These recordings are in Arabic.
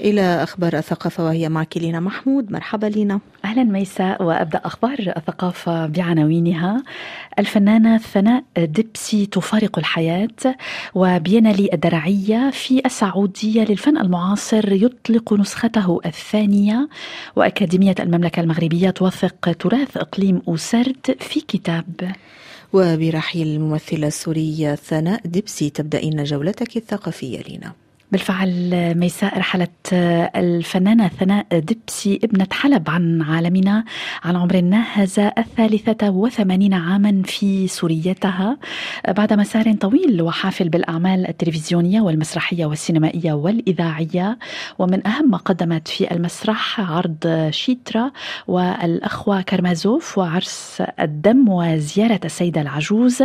إلى أخبار الثقافة وهي معك لينا محمود. مرحبا لينا. أهلا ميساء وأبدأ أخبار الثقافة بعناوينها. الفنانة ثناء دبسي تفارق الحياة وبينالي الدرعية في السعودية للفن المعاصر يطلق نسخته الثانية. وأكاديمية المملكة المغربية توثق تراث إقليم أوسرد في كتاب. وبرحيل الممثلة السورية ثناء دبسي تبدأين جولتك الثقافية لنا بالفعل ميساء رحلت الفنانة ثناء دبسي ابنة حلب عن عالمنا عن عمر ناهز الثالثة وثمانين عاما في سوريتها. بعد مسار طويل وحافل بالأعمال التلفزيونية والمسرحية والسينمائية والإذاعية. ومن أهم ما قدمت في المسرح عرض شيترا والأخوة كرمازوف وعرس الدم وزيارة السيدة العجوز.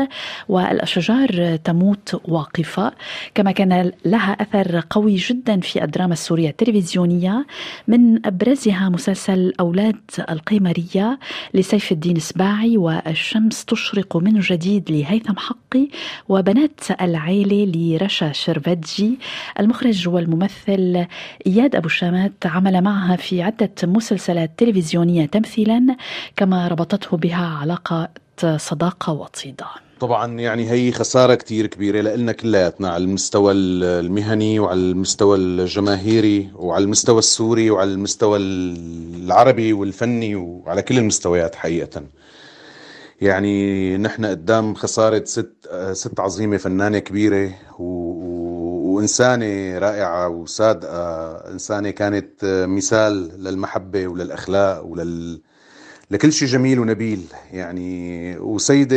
والأشجار تموت واقفة. كما كان لها أثر قوي جدا في الدراما السورية التلفزيونية من أبرزها مسلسل أولاد القيمرية لسيف الدين سباعي والشمس تشرق من جديد لهيثم حقي وبنات العيلة لرشا شربتجي المخرج والممثل إياد أبو شامات عمل معها في عدة مسلسلات تلفزيونية تمثيلا كما ربطته بها علاقة صداقة وطيدة. طبعا يعني هي خسارة كتير كبيرة لنا كلياتنا على المستوى المهني وعلى المستوى الجماهيري وعلى المستوى السوري وعلى المستوى العربي والفني وعلى كل المستويات حقيقة يعني نحن قدام خسارة ست ست عظيمة فنانة كبيرة و... وإنسانة رائعة وصادقة. إنسانة كانت مثال للمحبة وللأخلاق ولل لكل شيء جميل ونبيل. يعني وسيدة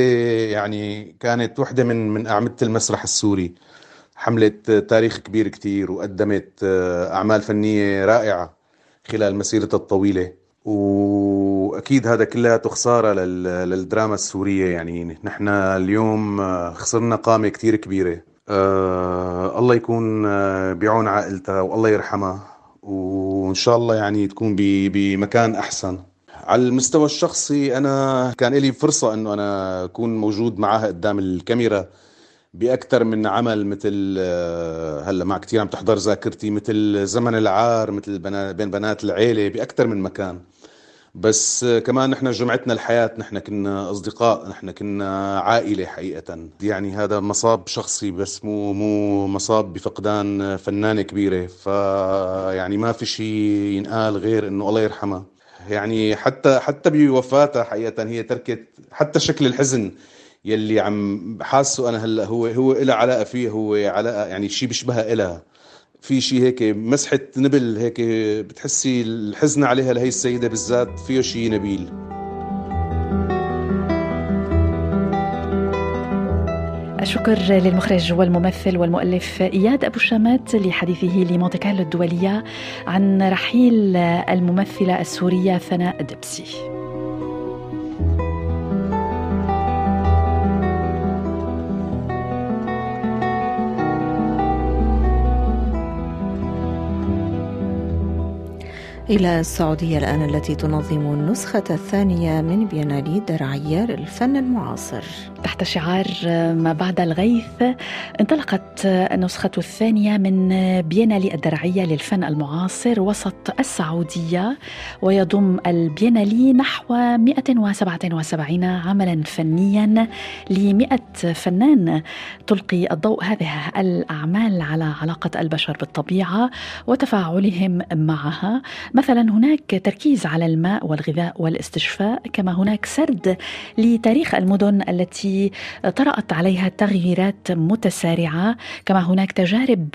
يعني كانت وحدة من من أعمدة المسرح السوري. حملت تاريخ كبير كتير وقدمت أعمال فنية رائعة خلال مسيرتها الطويلة. وأكيد هذا كلها خسارة للدراما السورية. يعني نحن اليوم خسرنا قامة كتير كبيرة. أه الله يكون بعون عائلتها والله يرحمها. وإن شاء الله يعني تكون بمكان أحسن. على المستوى الشخصي أنا كان لي فرصة إنه أنا أكون موجود معها قدام الكاميرا باكثر من عمل مثل آه، هلأ مع كثير عم تحضر ذاكرتي مثل زمن العار مثل بين بنات العيلة باكثر من مكان. بس آه، كمان نحن جمعتنا الحياة نحن كنا أصدقاء نحن كنا عائلة حقيقة. يعني هذا مصاب شخصي بس مو مو مصاب بفقدان فنانة كبيرة. فيعني ما في شيء ينقال غير إنه الله يرحمها يعني حتى حتى بوفاتها حقيقة هي تركت حتى شكل الحزن يلي عم حاسه أنا هلأ هو هو له علاقة فيه هو علاقة يعني شيء بيشبهها إلها. في شيء هيك مسحة نبل هيك بتحسي الحزن عليها لهي السيدة بالذات فيه شيء نبيل. الشكر للمخرج والممثل والمؤلف إياد أبو شامات لحديثه لمونتي كارلو الدولية عن رحيل الممثلة السورية ثناء دبسي. إلى السعودية الآن التي تنظم النسخة الثانية من بينالي درعية للفن المعاصر. تحت شعار ما بعد الغيث انطلقت النسخة الثانية من بينالي الدرعية للفن المعاصر وسط السعودية ويضم البينالي نحو 177 عملا فنيا ل 100 فنان. تلقي الضوء هذه الأعمال على علاقة البشر بالطبيعة وتفاعلهم معها. مثلا هناك تركيز على الماء والغذاء والاستشفاء كما هناك سرد لتاريخ المدن التي طرأت عليها تغييرات متسارعة كما هناك تجارب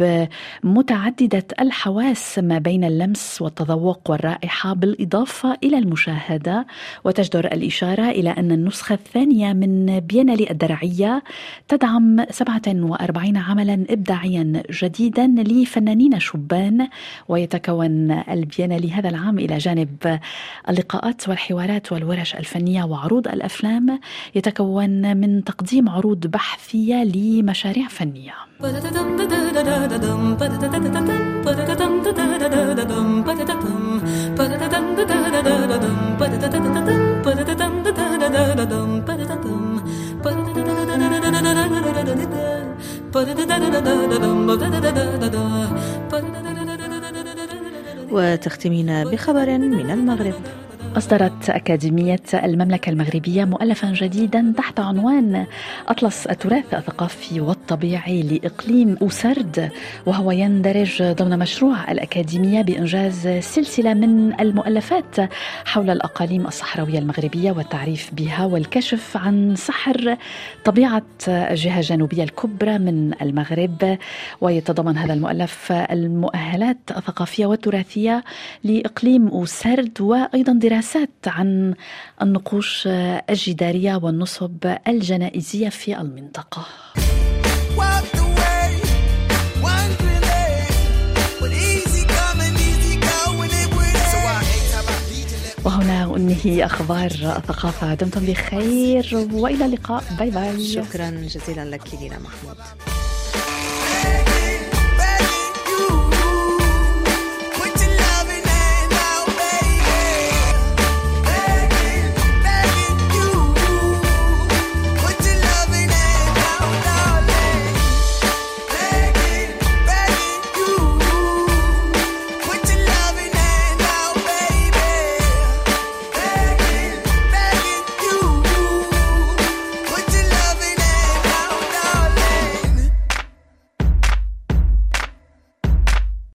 متعددة الحواس ما بين اللمس والتذوق والرائحة بالإضافة إلى المشاهدة. وتجدر الإشارة إلى أن النسخة الثانية من بينالي الدرعية تدعم 47 عملا إبداعيا جديدا لفنانين شبان ويتكون البينالي هذا العام إلى جانب اللقاءات والحوارات والورش الفنية وعروض الأفلام يتكون من تقديم عروض بحثية لمشاريع فنية. وتختمين بخبر من المغرب. أصدرت أكاديمية المملكة المغربية مؤلفا جديدا تحت عنوان أطلس التراث الثقافي والطبيعي لإقليم أوسرد وهو يندرج ضمن مشروع الأكاديمية بإنجاز سلسلة من المؤلفات حول الأقاليم الصحراوية المغربية والتعريف بها والكشف عن سحر طبيعة الجهة الجنوبية الكبرى من المغرب. ويتضمن هذا المؤلف المؤهلات الثقافية والتراثية لإقليم أوسرد وأيضا دراسة دراسات عن النقوش الجدارية والنصب الجنائزية في المنطقة. وهنا أنهي أخبار الثقافة. دمتم بخير وإلى اللقاء. باي باي شكرا جزيلا لك لينا محمود.